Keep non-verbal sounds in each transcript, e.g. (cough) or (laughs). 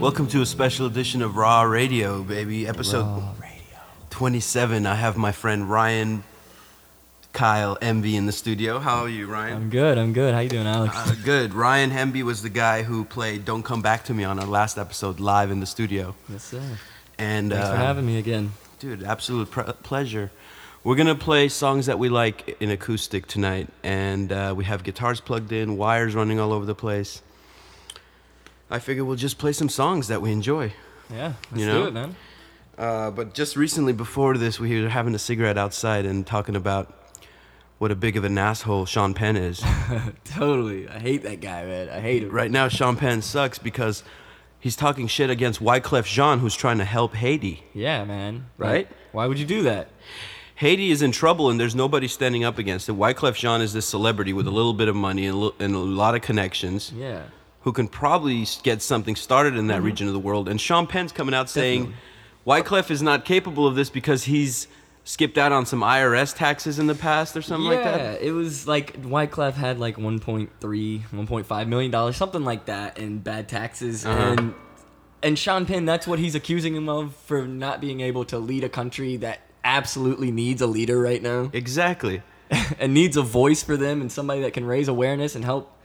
Welcome to a special edition of Raw Radio, baby. Episode 27. I have my friend Ryan Kyle Hemby in the studio. How are you, Ryan? I'm good. I'm good. How you doing, Alex? Uh, good. Ryan Hemby was the guy who played "Don't Come Back to Me" on our last episode live in the studio. yes, sir. And Thanks uh, for having me again. dude, absolute pre- pleasure. We're gonna play songs that we like in acoustic tonight, and uh, we have guitars plugged in, wires running all over the place. I figure we'll just play some songs that we enjoy. Yeah, let's You know? do it, man. Uh, but just recently, before this, we were having a cigarette outside and talking about what a big of an asshole Sean Penn is. (laughs) totally. I hate that guy, man. I hate him. right now, Sean Penn sucks because he's talking shit against Wyclef Jean, who's trying to help Haiti. Yeah, man. Right? Like, why would you do that? Haiti is in trouble and there's nobody standing up against it. Wyclef Jean is this celebrity with a little bit of money and a, and a lot of connections Yeah. Who can probably get something started in that region of the world. And Sean Penn's coming out saying Wyclef is not capable of this because he's skipped out on some IRS taxes in the past or something yeah, like that. Yeah, it was like Wyclef had like 1.3, 1.5 million dollars, something like that, in bad taxes, Uh-huh. and and Sean Penn, that's what he's accusing him of for not being able to lead a country that absolutely needs a leader right now. Exactly. (laughs) and needs a voice for them and somebody that can raise awareness and help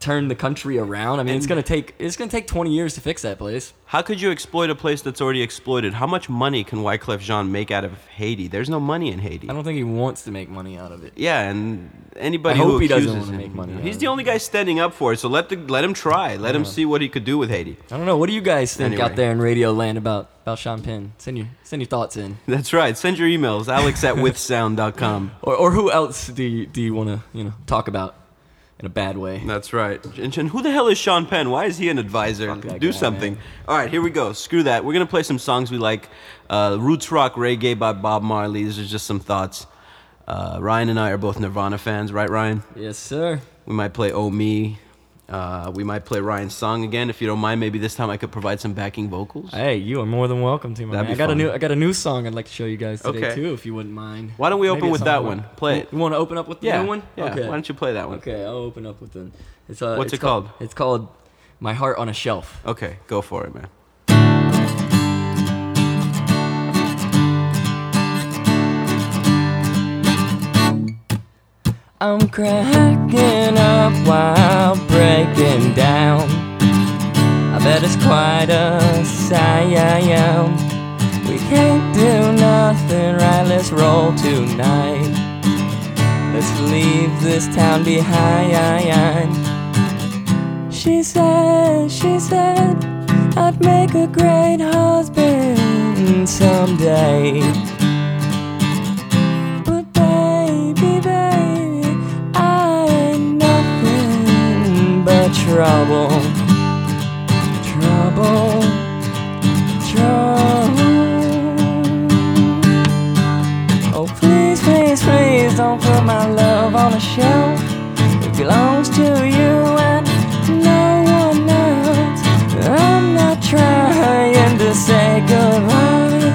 turn the country around. I mean, it's gonna take it's gonna take 20 years to fix that place. How could you exploit a place that's already exploited? How much money can Wyclef Jean make out of Haiti? There's no money in Haiti. I don't think he wants to make money out of it. Yeah, and anybody I who he doesn't wanna make money out He's the only guy standing up for it. So let the let him try. Let him see what he could do with Haiti. I don't know. What do you guys think Anyway. out there in Radio Land about about Sean Penn? Send your send your thoughts in. (laughs) That's right. Send your emails, alex at (laughs) withsound.com. Or or who else do you do you want to you know talk about in a bad way? That's right. And, and who the hell is Sean Penn? Why is he an advisor? Fuck Do guy, something. man. All right, here we go. Screw that. We're gonna play some songs we like. Uh, Roots rock reggae by Bob Marley. These are just some thoughts. Uh, Ryan and I are both Nirvana fans, right, Ryan? Yes, sir. We might play Oh Me. Uh, we might play Ryan's song again if you don't mind. Maybe this time I could provide some backing vocals. Hey, you are more than welcome to, my That'd man. be I got fun. a new I got a new song I'd like to show you guys today Okay. too, if you wouldn't mind. Why don't we Maybe open with that one? Play it. You want to open up with the Yeah. new one? Yeah. Okay. Why don't you play that one? Okay, I'll open up with it. It's uh, What's it's it called? It's called "My Heart on a Shelf." Okay, go for it, man. I'm cracking up while breaking down. I bet it's quite a sight. We can't do nothing right. Let's roll tonight. Let's leave this town behind. She said, she said, I'd make a great husband someday. Trouble. Trouble, trouble. Oh, please, please, please don't put my love on a shelf. It belongs to you and no one else. I'm not trying to say goodbye.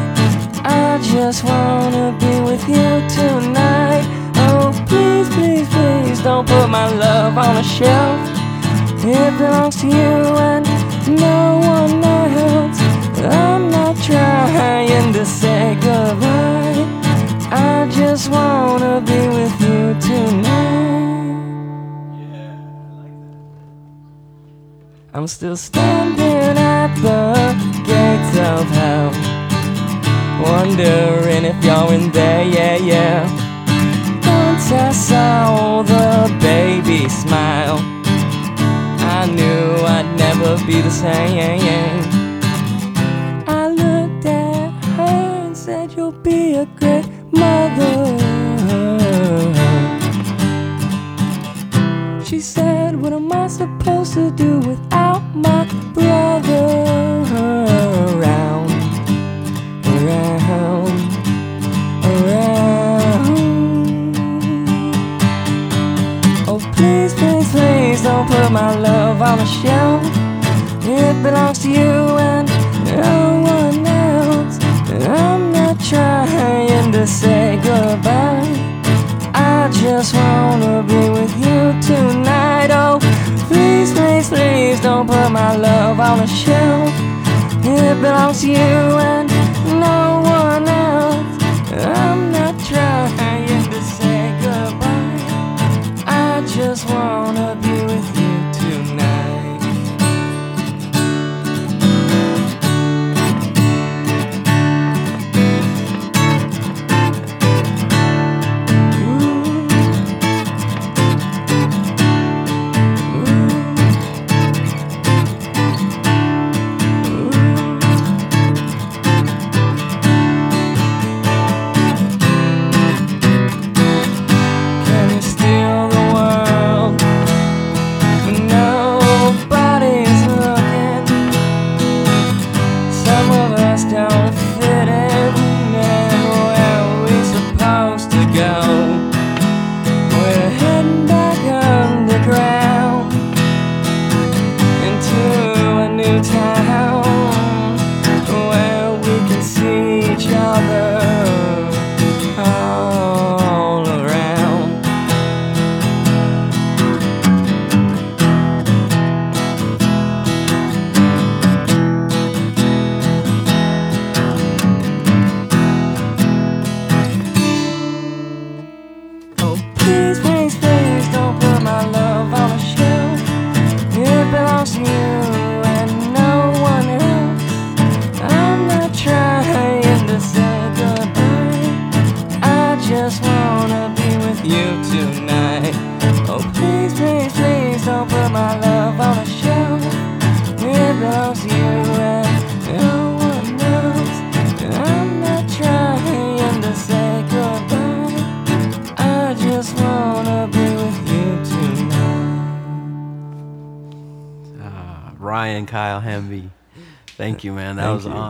I just wanna be with you tonight. Oh, please, please, please don't put my love on a shelf. It belongs to you and no one else. I'm not trying to say goodbye. I just wanna be with you tonight. I'm still standing at the gates of hell. Wondering if you're in there, yeah, yeah. Once I saw the baby smile, Never be the same. I looked at her and said, You'll be a great mother. She said, What am I supposed to do without my brother around? Around, around. Oh, please, please, please don't put my love on a shelf. You and no one else. I'm not trying to say goodbye. I just wanna be with you tonight. Oh, please, please, please don't put my love on a shelf. It belongs to you and no one else.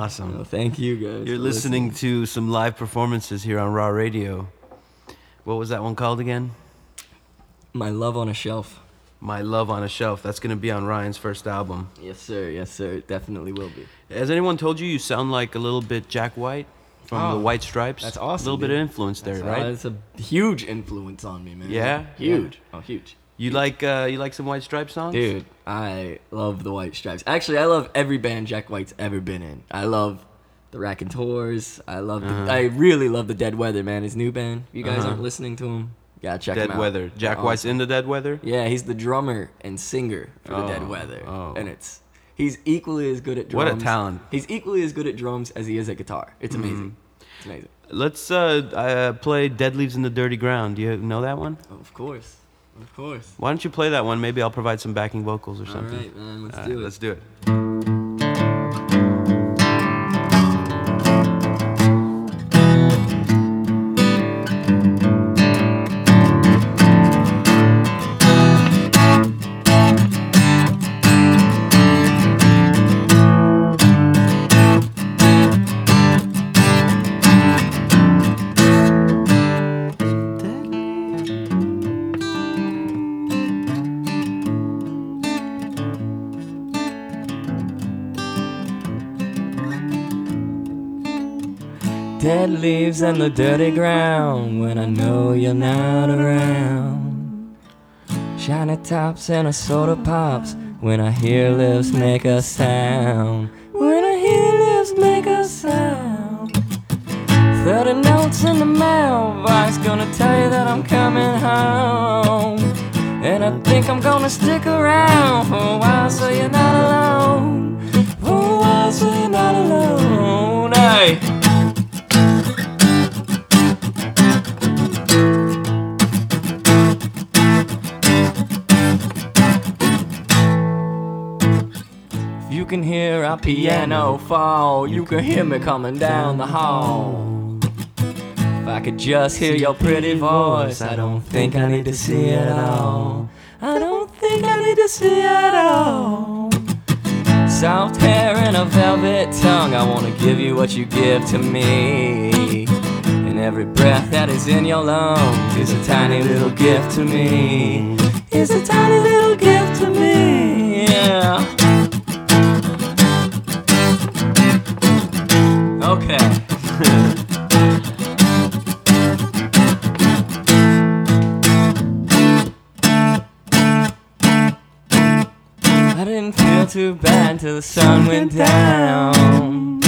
Awesome. Oh, thank you guys. You're for listening to some live performances here on Raw Radio. What was that one called again? My love on a shelf. My Love on a Shelf. That's going to be on Ryan's first album. Yes, sir. Yes, sir. It definitely will be. Has anyone told you you sound like a little bit Jack White from the Oh, White Stripes? that's awesome. A little bit of influence there, That's, right? uh, it's a huge influence on me, man. Yeah? Huge. Oh, huge. you like uh, you like some White Stripes songs? Dude, I love the White Stripes. Actually, I love every band Jack White's ever been in. I love the Raconteurs. I love. Uh-huh. The, I really love the Dead Weather, man. His new band. If you guys Uh-huh. aren't listening to him, yeah, check Dead him out. Weather. Jack They're White's in the Dead Weather? Yeah, he's the drummer and singer for the Dead Oh, Weather, oh. and it's he's equally as good at drums. What a talent. Mm-hmm. He's equally as good at drums as he is at guitar. It's amazing. It's amazing. Let's uh, uh, play Dead Leaves in the Dirty Ground. Do you know that one? Oh, of course, of course. Why don't you play that one? Maybe I'll provide some backing vocals or All something. right, man. Let's All do right, it. Let's do it. And the dirty ground when I know you're not around. Shiny tops and a soda pops when I hear lips make a sound. When I hear lips make a sound. Thirty notes in the mailbox gonna tell you that I'm coming home. And I think I'm gonna stick around for a while so you're not alone. For a while so you're not alone. Hey. Can hear a piano fall. You can hear me coming down the hall. If I could just hear your pretty voice, I don't think I need to see it at all. I don't think I need to see it at all. Soft hair and a velvet tongue, I wanna give you what you give to me. And every breath that is in your lungs is a tiny little gift to me. Is a tiny little gift to me. Yeah. Okay. (laughs) I didn't feel too bad till the sun went down.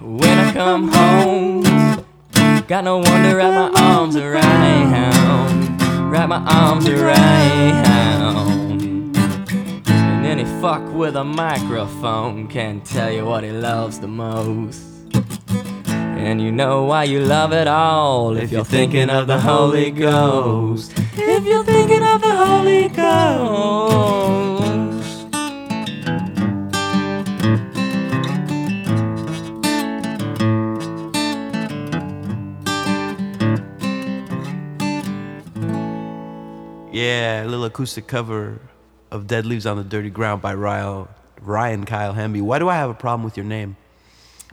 When I come home, got no one to wrap my arms around. Wrap my arms around. He fuck with a microphone, can't tell you what he loves the most. And you know why you love it all if you're thinking of the Holy Ghost. If you're thinking of the Holy Ghost. Yeah, a little acoustic cover of Dead Leaves on the Dirty Ground by Ryan, Ryan Kyle Hemby. Why do I have a problem with your name?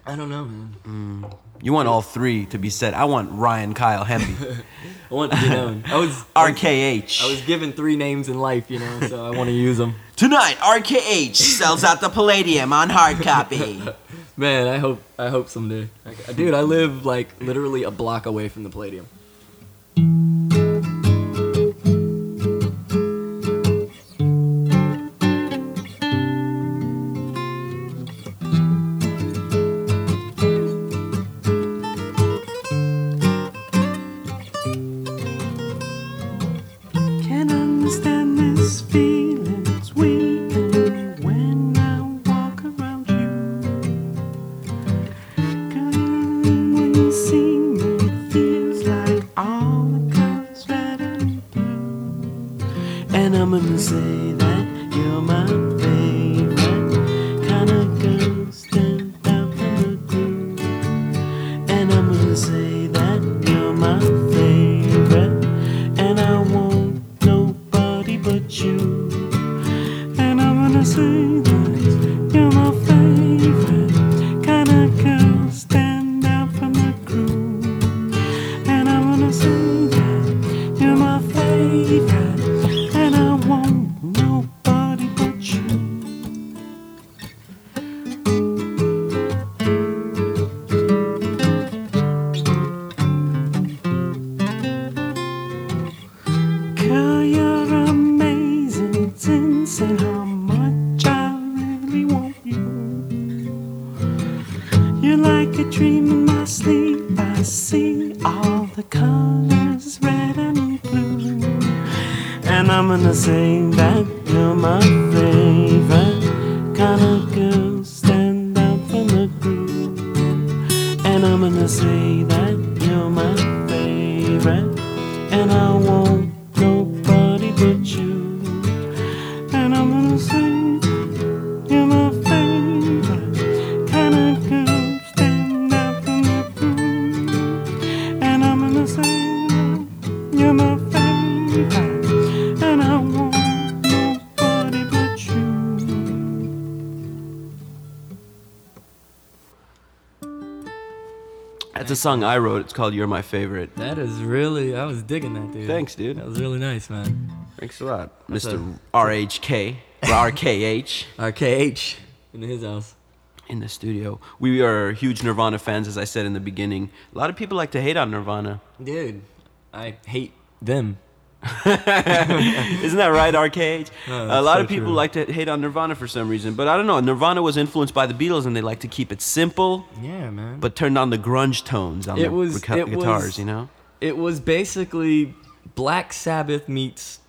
I don't know, man. Mm. You want all three to be said. I want Ryan Kyle Hemby. (laughs) I want to be known. I was (laughs) RKH. I was given three names in life, you know, so I want to use them. Tonight, RKH sells out the Palladium on hard copy. (laughs) Man, I hope I hope someday. I- Dude, I live like literally a block away from the Palladium. But you. And I'm gonna say you're my favorite kind of girl. Stand out from the group. And I'm gonna say you're my favorite. And I want nobody but you. That's a song I wrote. It's called You're My Favorite. That is really I was digging that, dude. Thanks, dude. That was really nice, man. Thanks a lot, That's Mr. RHK, RKH, RKH in his house. in the studio. We are huge Nirvana fans, as I said in the beginning. A lot of people like to hate on Nirvana. Dude, I hate them. (laughs) Isn't that right, RKH? (laughs) Oh, a lot so of people true. like to hate on Nirvana for some reason, but I don't know. Nirvana was influenced by the Beatles, and they like to keep it simple, Yeah, man. but turned on the grunge tones on It the was- gu- it guitars. was- you know? it was basically Black Sabbath meets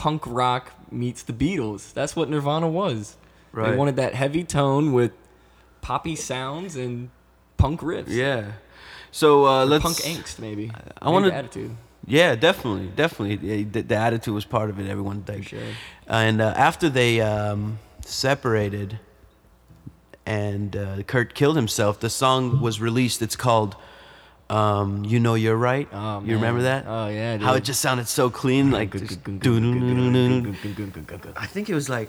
punk rock meets the Beatles. That's what Nirvana was. They wanted that heavy tone with poppy sounds and punk riffs. Yeah. So uh, let's punk angst maybe. I Maybe wanna- attitude. Yeah, definitely, definitely. The, the attitude was part of it. Everyone like, sure. and uh, after they um, separated, and uh, Kurt killed himself, the song was released. It's called um, "You Know You're Right." Oh, you remember that? Oh yeah. How it just sounded so clean, like. I think it was like.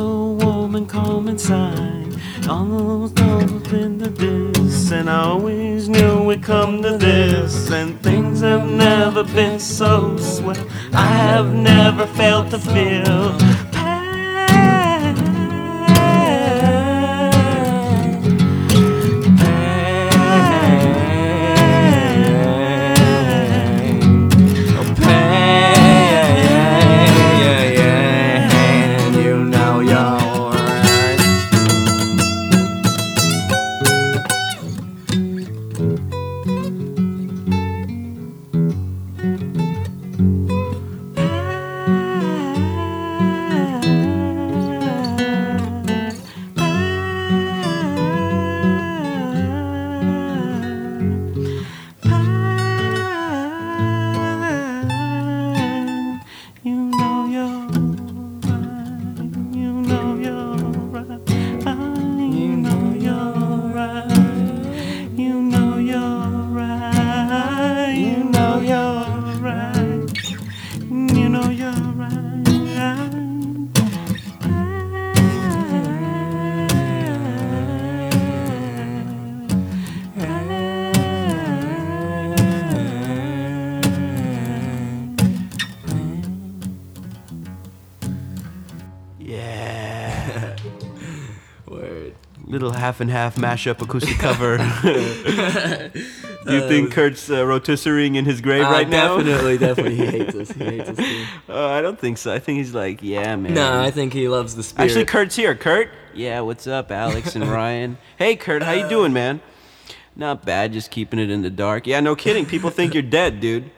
Warm and calm inside. Almost over into this, and I always knew we'd come to this. And things have never been so swell. I have never felt a feel. Yeah. (laughs) Word. Little half and half mashup acoustic cover. (laughs) (laughs) Do you think Kurt's uh, rotisserie in his grave Uh, right now? Definitely, definitely. He hates us. He hates us too. Uh, I don't think so. I think he's like, yeah, man. No, I think he loves the spirit. Actually, Kurt's here. Kurt? Yeah, what's up, Alex and Ryan? Hey, Kurt, how you doing, man? Not bad, just keeping it in the dark. Yeah, no kidding. People think you're dead, dude.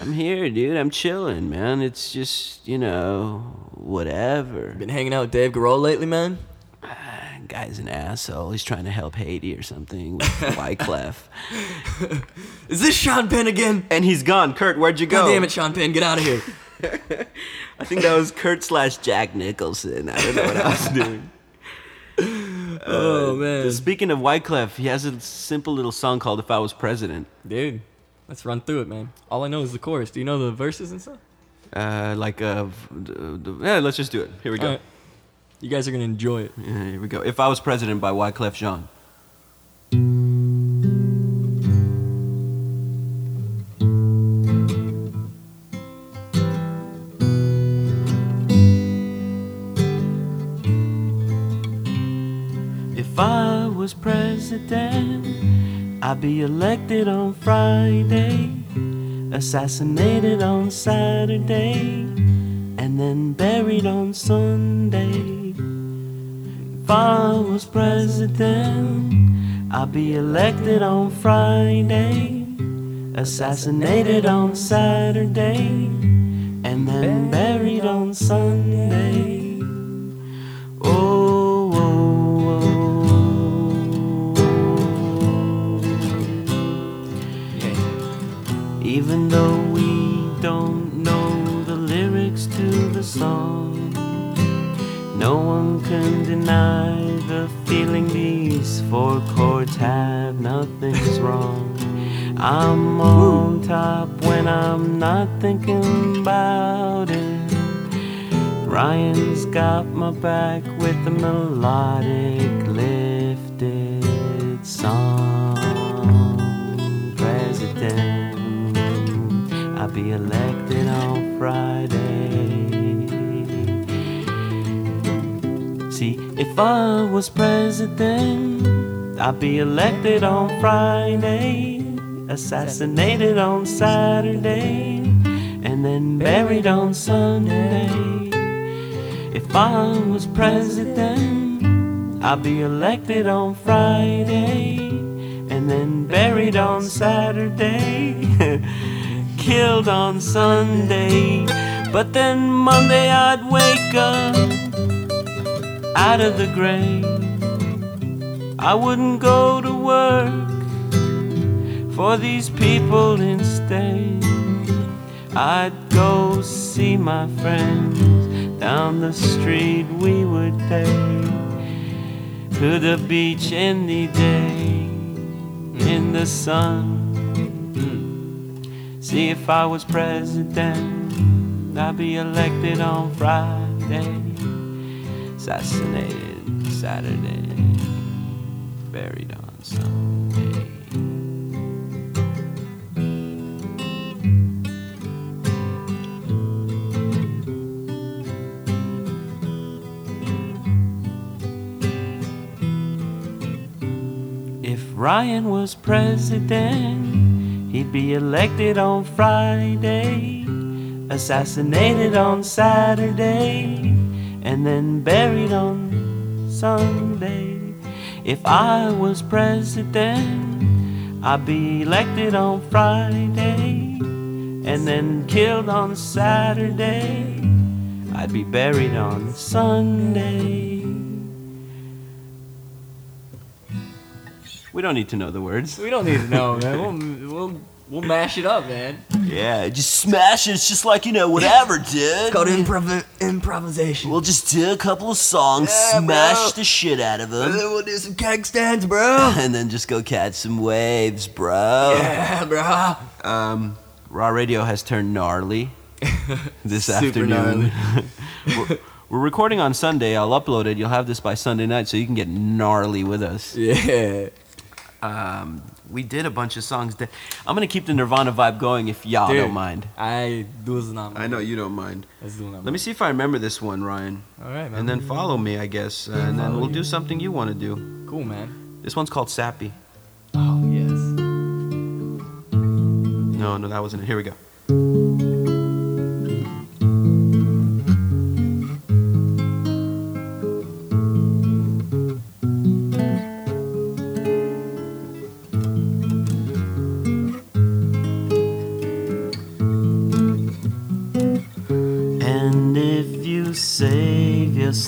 I'm here, dude. I'm chilling, man. It's just, you know, whatever. been hanging out with Dave Grohl lately, man. (sighs) Guy's an asshole. He's trying to help Haiti or something with Wyclef. (laughs) Is this Sean Penn again? And he's gone. Kurt, where'd you go? God damn it, Sean Penn, get out of here. (laughs) I think that was Kurt slash Jack Nicholson. I don't know what I was (laughs) doing. oh man, Speaking of Wyclef, he has a simple little song called "If I Was President." dude, let's run through it, man. All I know is the chorus. Do you know the verses and stuff? Uh, like uh, v- d- d- yeah. Let's just do it. Here we go. Alright. You guys are gonna enjoy it. Yeah, here we go. "If I Was President" by Wyclef Jean. If I was president, I'd be elected on Friday, assassinated on Saturday, and then buried on Sunday. If I was president, I'd be elected on Friday, assassinated on Saturday, and then buried on Sunday. Oh, Even though we don't know the lyrics to the song, no one can deny the feeling these four chords have. Nothing's wrong. I'm on top when I'm not thinking about it. Ryan's got my back with a melodic lifted song. Friday. See, if I was president, I'd be elected on Friday, assassinated on Saturday, and then buried on Sunday. If I was president, I'd be elected on Friday and then buried on Saturday, (laughs) killed on Sunday. But then Monday I'd wake up out of the grave. I wouldn't go to work for these people instead. I'd go see my friends down the street we would take to the beach any day in the sun. See if I was president, I'd be elected on Friday, assassinated Saturday, buried on Sunday. If Ryan was president, he'd be elected on Friday, assassinated on Saturday, and then buried on Sunday. If I was president, I'd be elected on Friday, and then killed on Saturday. I'd be buried on Sunday. We don't need to know the words. We don't need to know, man. (laughs) We'll we'll we'll mash it up, man. Yeah, just smash it. It's just like, you know, whatever, (laughs) dude. Called improv improvisation. We'll just do a couple of songs, Yeah, smash bro. the shit out of them, And then we'll do some keg stands, bro. (laughs) and then just go catch some waves, bro. Yeah, bro. Um, Raw Radio has turned gnarly this Super afternoon. we're, we're recording on Sunday. I'll upload it. You'll have this by Sunday night, so you can get gnarly with us. Yeah. Um, we did a bunch of songs. That, I'm gonna keep the Nirvana vibe going if y'all Dude, don't mind. I do not. I know you don't mind. Let's do not. Let me see if I remember this one, Ryan. All right, man. And then follow me, I guess. Uh, and then we'll do something you want to do. Cool, man. This one's called Sappy. Oh yes. No, no, that wasn't it. Here we go.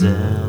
Save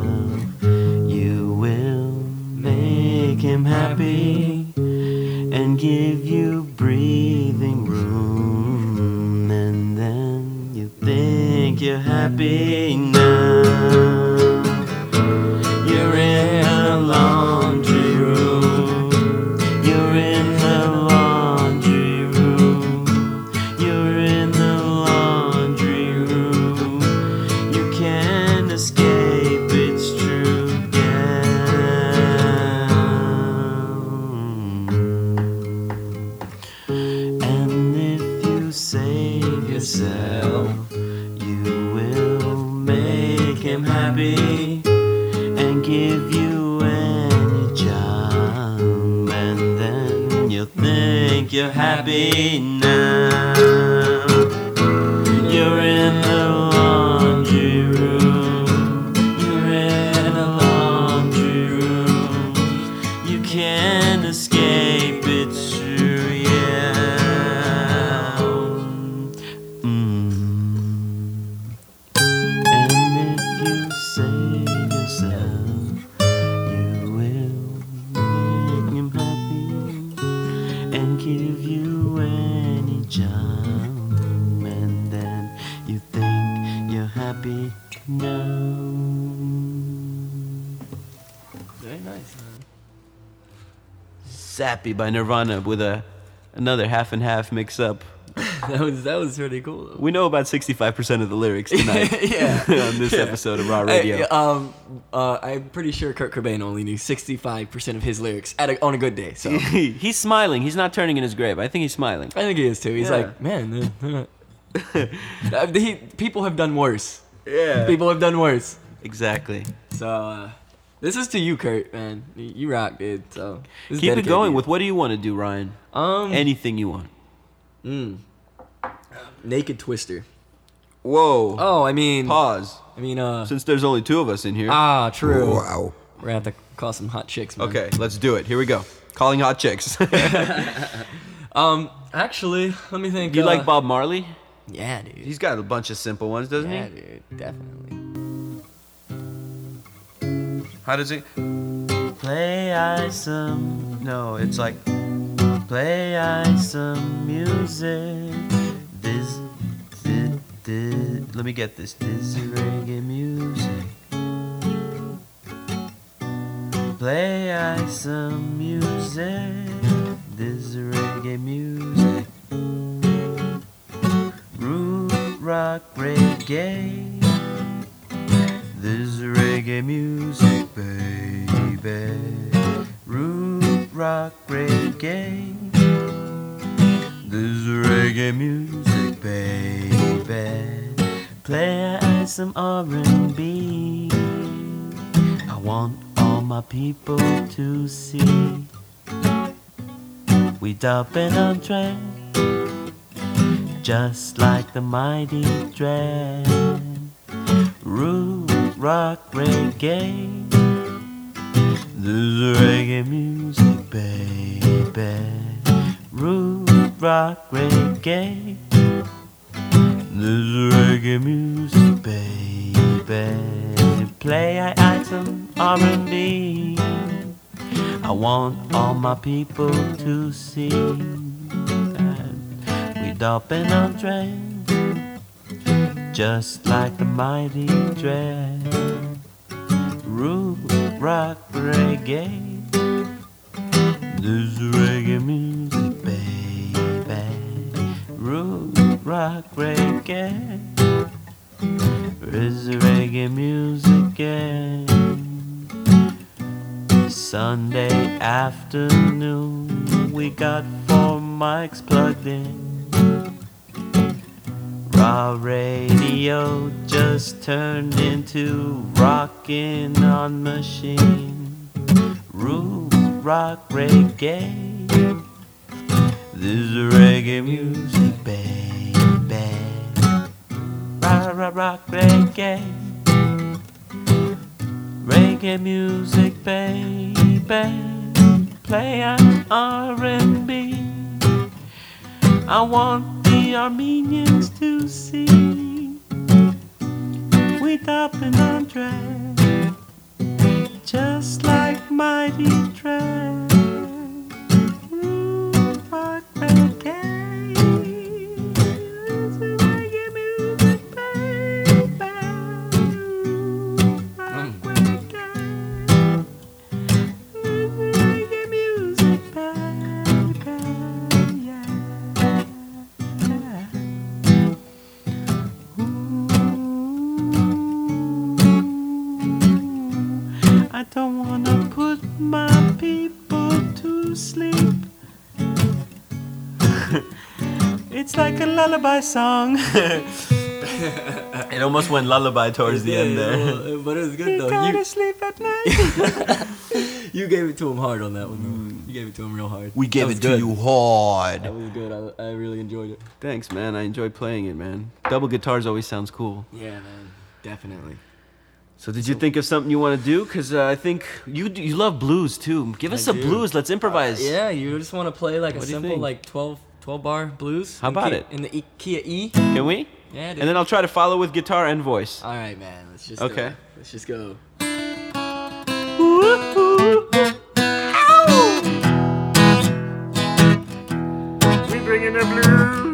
Sappy by Nirvana with a another half and half mix up. (laughs) that was that was pretty cool. We know about 65% of the lyrics (laughs) tonight (laughs) yeah. on this episode of Raw Radio. Hey, um, uh, I'm pretty sure Kurt Cobain only knew 65% of his lyrics at a, on a good day. So he's smiling. He's not turning in his grave. I think he's smiling. I think he is too. He's Yeah. like, man, uh, he, people have done worse. Yeah. People have done worse. Exactly. So uh, This is to you, Kurt, man. You you rock, dude. So this Keep it going with what do you want to do, Ryan? um Anything you want. mm, naked twister. Whoa. Oh, I mean, Pause. I mean, uh, Since there's only two of us in here. ah, true. Wow. We're gonna have to call some hot chicks, man. okay, let's do it. Here we go. Calling hot chicks. (laughs) (laughs) Um, actually, let me think. you uh, like Bob Marley? Yeah, dude. He's got a bunch of simple ones, doesn't yeah, he? Yeah, dude. Definitely. How does it? Play I some. No, it's like. Play I some music. This. this, this let me get this. This reggae music. Play I some music. This reggae music. Root rock reggae. This reggae music, baby. Root rock reggae. This is reggae music, baby. Play I some R&B. I want all my people to see. We dumping on trend, just like the mighty dread. Root rock reggae. This is reggae music, baby. Root rock reggae. This is reggae music, baby. Play I item R&B. I want all my people to see that we dumping on trend, just like the mighty dread. Root rock reggae. This reggae music, baby. Root rock reggae. This reggae music, yeah. Sunday afternoon, we got four mics plugged in. Raw radio just turned into rockin' on machine. Root rock reggae. This is reggae music, baby. Rock, rock, rock reggae. Reggae music, baby. Play on R&B. I want Armenians to see. We topping on track, just like mighty track. Lullaby song. (laughs) it almost went lullaby towards the end there. Yeah, but it was good though. Gotta You, sleep at night. (laughs) you gave it to him hard on that one. Though. You gave it to him real hard. We gave That was it to good. you hard. That was good. I, I really enjoyed it. Thanks, man. I enjoy playing it, man. Double guitars always sounds cool. Yeah, man. Definitely. So, did you think of something you want to do? Cause uh, I think you you love blues too. Give us I a do. blues. Let's improvise. Yeah, you just want to play like What a simple think? like 12, 12 bar blues. How about key- it? In the e- key of E. Can we? Yeah, dude. And then I'll try to follow with guitar and voice. All right, man. Let's just Okay. Go. Let's just go. We bringing the blue.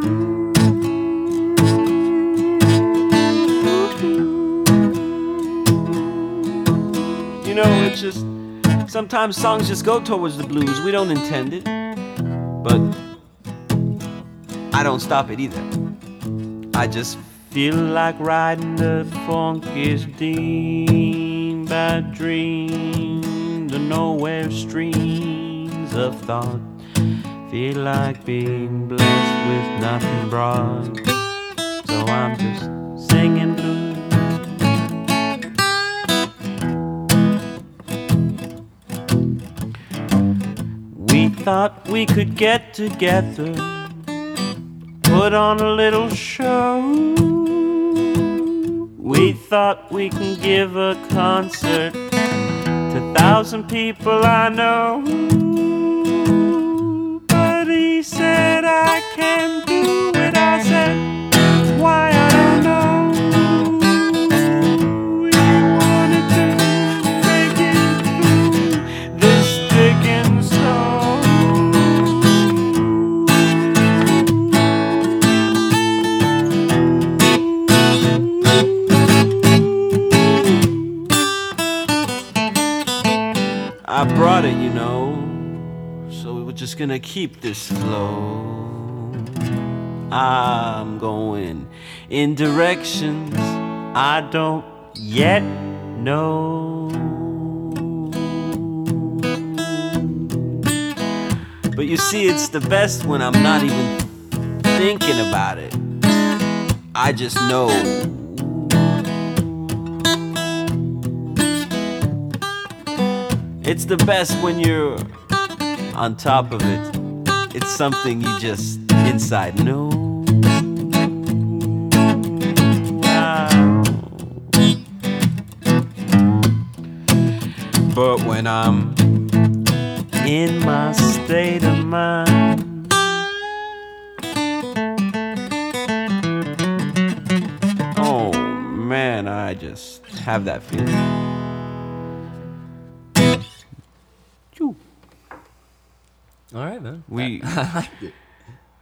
You know, it's just sometimes songs just go towards the blues. We don't intend it, but I don't stop it either. I just feel like riding the funkiest dream by dream, the nowhere streams of thought. Feel like being blessed with nothing broad, so I'm just singing blues. thought we could get together put on a little show. We thought we can give a concert to thousand people I know. But he said I can't gonna keep this flow. I'm going in directions I don't yet know. But you see, it's the best when I'm not even thinking about it. I just know. It's the best when you're on top of it. It's something you just inside know. Ah. But when I'm in my state of mind, oh man, I just have that feeling. All right, man. We (laughs) I liked it.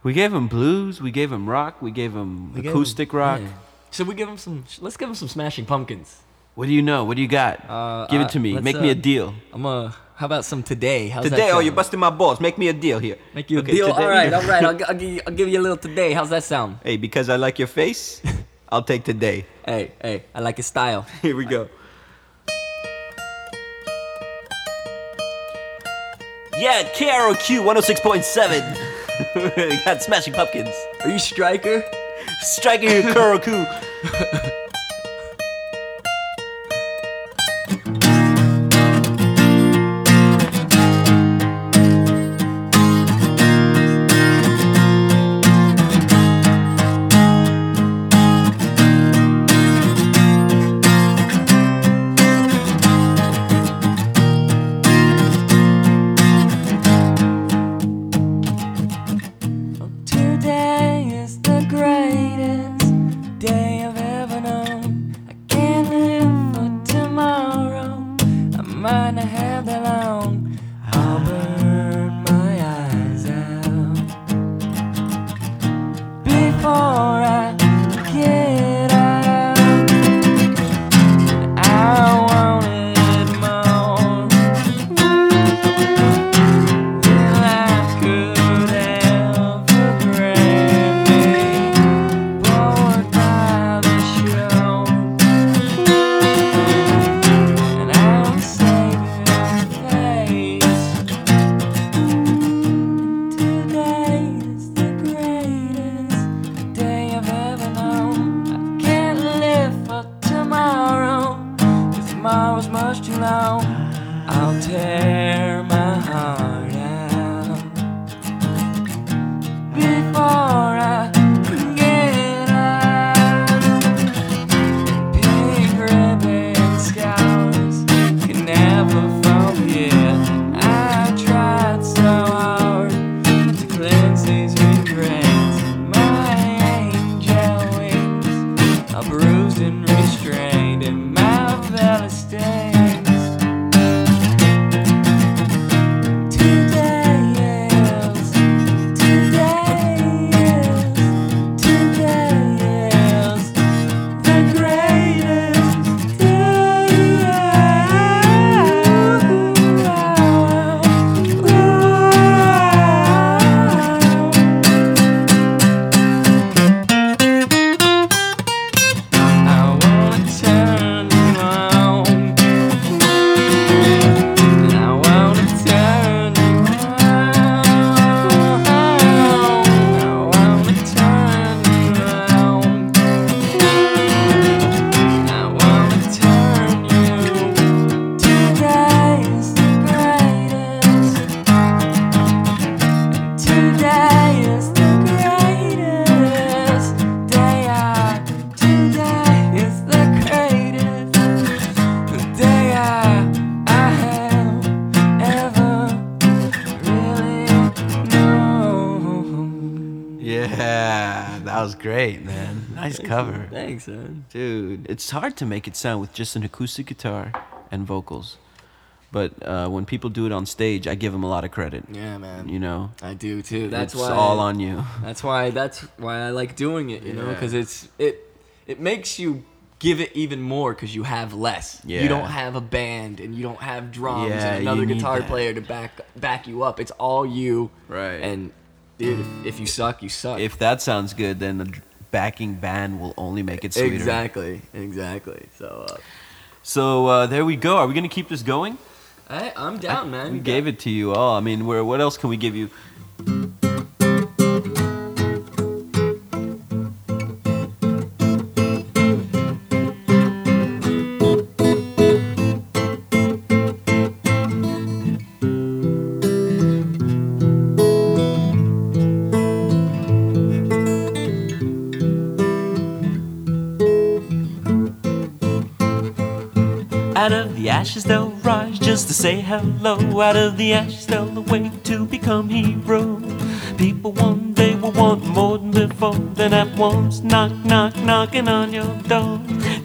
we gave him blues, we gave him rock, we gave him We gave acoustic him- rock. yeah. Should we give him some? Let's give him some Smashing Pumpkins. What do you know? What do you got? Uh, Give uh, it to me. Make me a uh, deal. I'm a. How about some today? How's that Today, oh, you're busting my balls. Make me a deal here. Make you a deal. today- All right, all right. I'll, (laughs) I'll, give you, I'll give you a little today. How's that sound? Hey, because I like your face, (laughs) I'll take today. Hey, hey, I like your style. Here we go. Yeah, KROQ 106.7. (laughs) we got Smashing Pumpkins. Are you striker? Striking your (laughs) cover. (laughs) Thanks, man. Dude, it's hard to make it sound with just an acoustic guitar and vocals. But uh, when people do it on stage, I give them a lot of credit. Yeah, man. You know, I do too. That's it's why all on you. (laughs) That's why. That's why I like doing it. You know, because it's it it makes you give it even more because you have less. Yeah. You don't have a band and you don't have drums Yeah, and another guitar that. player to back back you up. It's all you. Right. And dude, if, if you suck, you suck. If that sounds good, then the backing band will only make it sweeter. exactly, exactly. So uh, So uh, there we go. Are we gonna keep this going? I, I'm down, man. We gave it to you all. I mean, where? What else can we give you? Out of the ashes they'll rise just to say hello. Out of the ashes they'll awake to become heroes. People one day will want more than before. Then at once knock, knock, knocking on your door.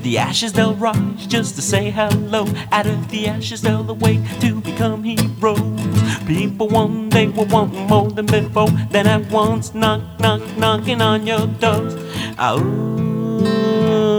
The ashes they'll rise just to say hello. Out of the ashes they'll awake to become heroes. People one day will want more than before. Then at once knock, knock, knocking on your door. Oh.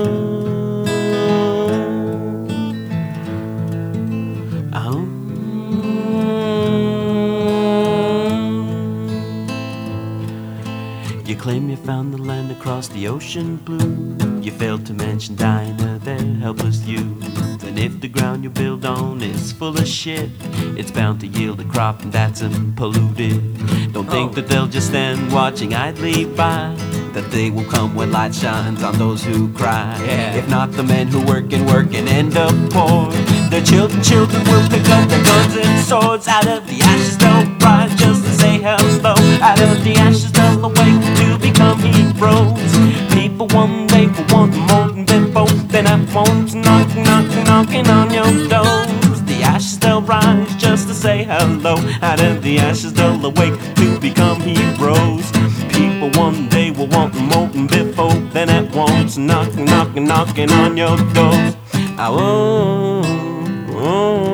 Claim you found the land across the ocean blue. You failed to mention Dinah, their helpless youth. And if the ground you build on is full of shit, it's bound to yield a crop that's unpolluted. Don't think oh. that they'll just stand watching idly by. That they will come when light shines on those who cry. Yeah. If not the men who work and work and end up poor, the children, children will pick up their guns and swords out of the ashes. They'll rise just to say hello. Out of the ashes, they'll awake to become heroes. People one day will want more than before. Then I won't knock, knock, knocking on your doors. The ashes, they'll rise just to say hello. Out of the ashes, they'll awake to become heroes. People one day will want more than before. Then at once, knock, knock, knocking on your doors. I won't. Oh, oh.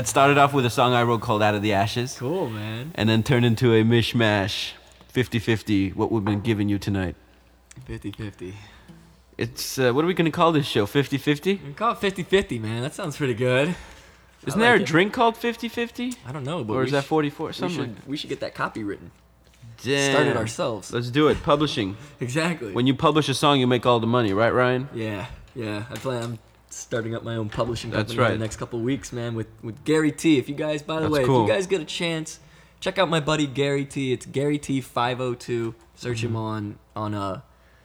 That started off with a song I wrote called Out of the Ashes, Cool, man. and then turned into a mishmash 50 50, what we've been giving you tonight. 50 50. It's, uh, what are we going to call this show? 50 50? We call it 50 50, man. That sounds pretty good. Isn't I there like a it. drink called 50 50? I don't know, but Or is that sh- 44? we should, like we should get that copy written. Damn. Start it ourselves. Let's do it. Publishing. (laughs) Exactly. When you publish a song, you make all the money, right, Ryan? Yeah, yeah. I plan. I'm starting up my own publishing company in the next couple weeks, man. With with Gary T. If you guys, by the That's way, cool. if you guys get a chance, check out my buddy Gary T. It's Gary T. Five hundred two. Search him on on uh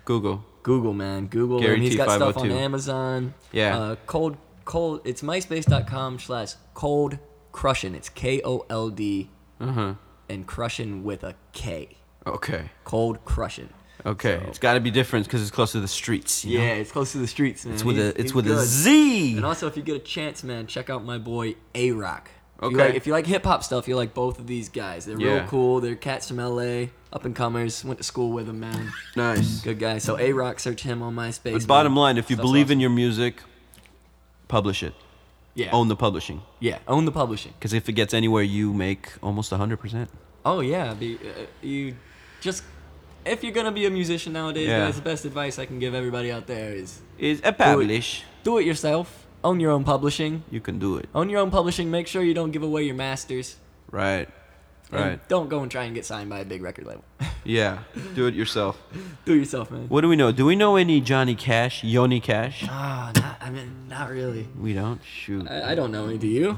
Google. Google, man. Google Gary him. He's T. got stuff on Amazon. Yeah. Uh, cold cold. It's myspace.com slash cold crushing. It's K O L D Uh huh. and crushing with a K. Okay. Cold crushin. Okay. So- It's got to be different because it's close to the streets. you know? Yeah, it's close to the streets, man. It's with He's- a it's with a good. Z. And also, if you get a chance, man, check out my boy A Rock. If you Okay. like, if you like hip hop stuff, you like both of these guys. They're Yeah. real cool. They're cats from LA, up and comers. Went to school with them, man. Nice. Good guy. So A Rock, search him on MySpace. But bottom man. line, if you Stuff's believe in your music, publish it. yeah, Own the publishing. yeah, own the publishing. Because if it gets anywhere, you make almost 100%. Oh yeah, be uh, you just if you're gonna be a musician nowadays, Yeah. guys, the best advice I can give everybody out there is Is a publish. do it yourself. Own your own publishing. You can do it. Own your own publishing. Make sure you don't give away your masters. Right. and Right. Don't go and try and get signed by a big record label. (laughs) Yeah. Do it yourself. do it yourself, man. What do we know? Do we know any Johnny Cash? Yoni Cash? Ah, not, I mean, not really. We don't. Shoot. I, I don't know any. Do you?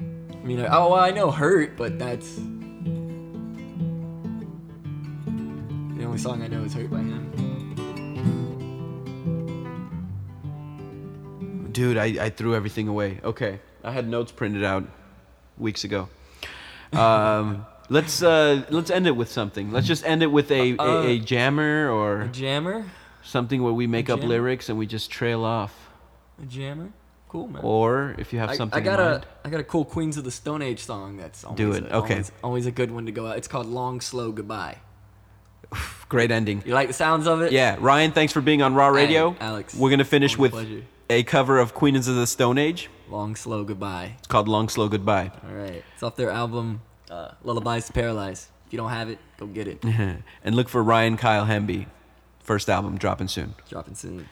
I mean, oh, well, I know "Hurt," but that's only song I know is "Hurt" by him. Dude, I, I threw everything away. Okay. I had notes printed out weeks ago. Um, (laughs) let's uh, let's end it with something. Let's just end it with a, Uh, a, a jammer or A jammer, something where we make up lyrics and we just trail off. a jammer, cool man. Or if you have I, something I got in a mind. I got a cool Queens of the Stone Age song that's always Do it, A, okay. always, always a good one to go out. It's called "Long Slow Goodbye." (sighs) Great ending. You like the sounds of it? Yeah, Ryan, thanks for being on Raw Radio. Alex, We're gonna finish with a pleasure. a cover of Queens of the Stone Age. "Long Slow Goodbye." It's called Long Slow Goodbye. All right, it's off their album uh, "Lullabies to Paralyze." If you don't have it, go get it. (laughs) and look for Ryan Kyle Hemby. First album dropping soon. Dropping soon.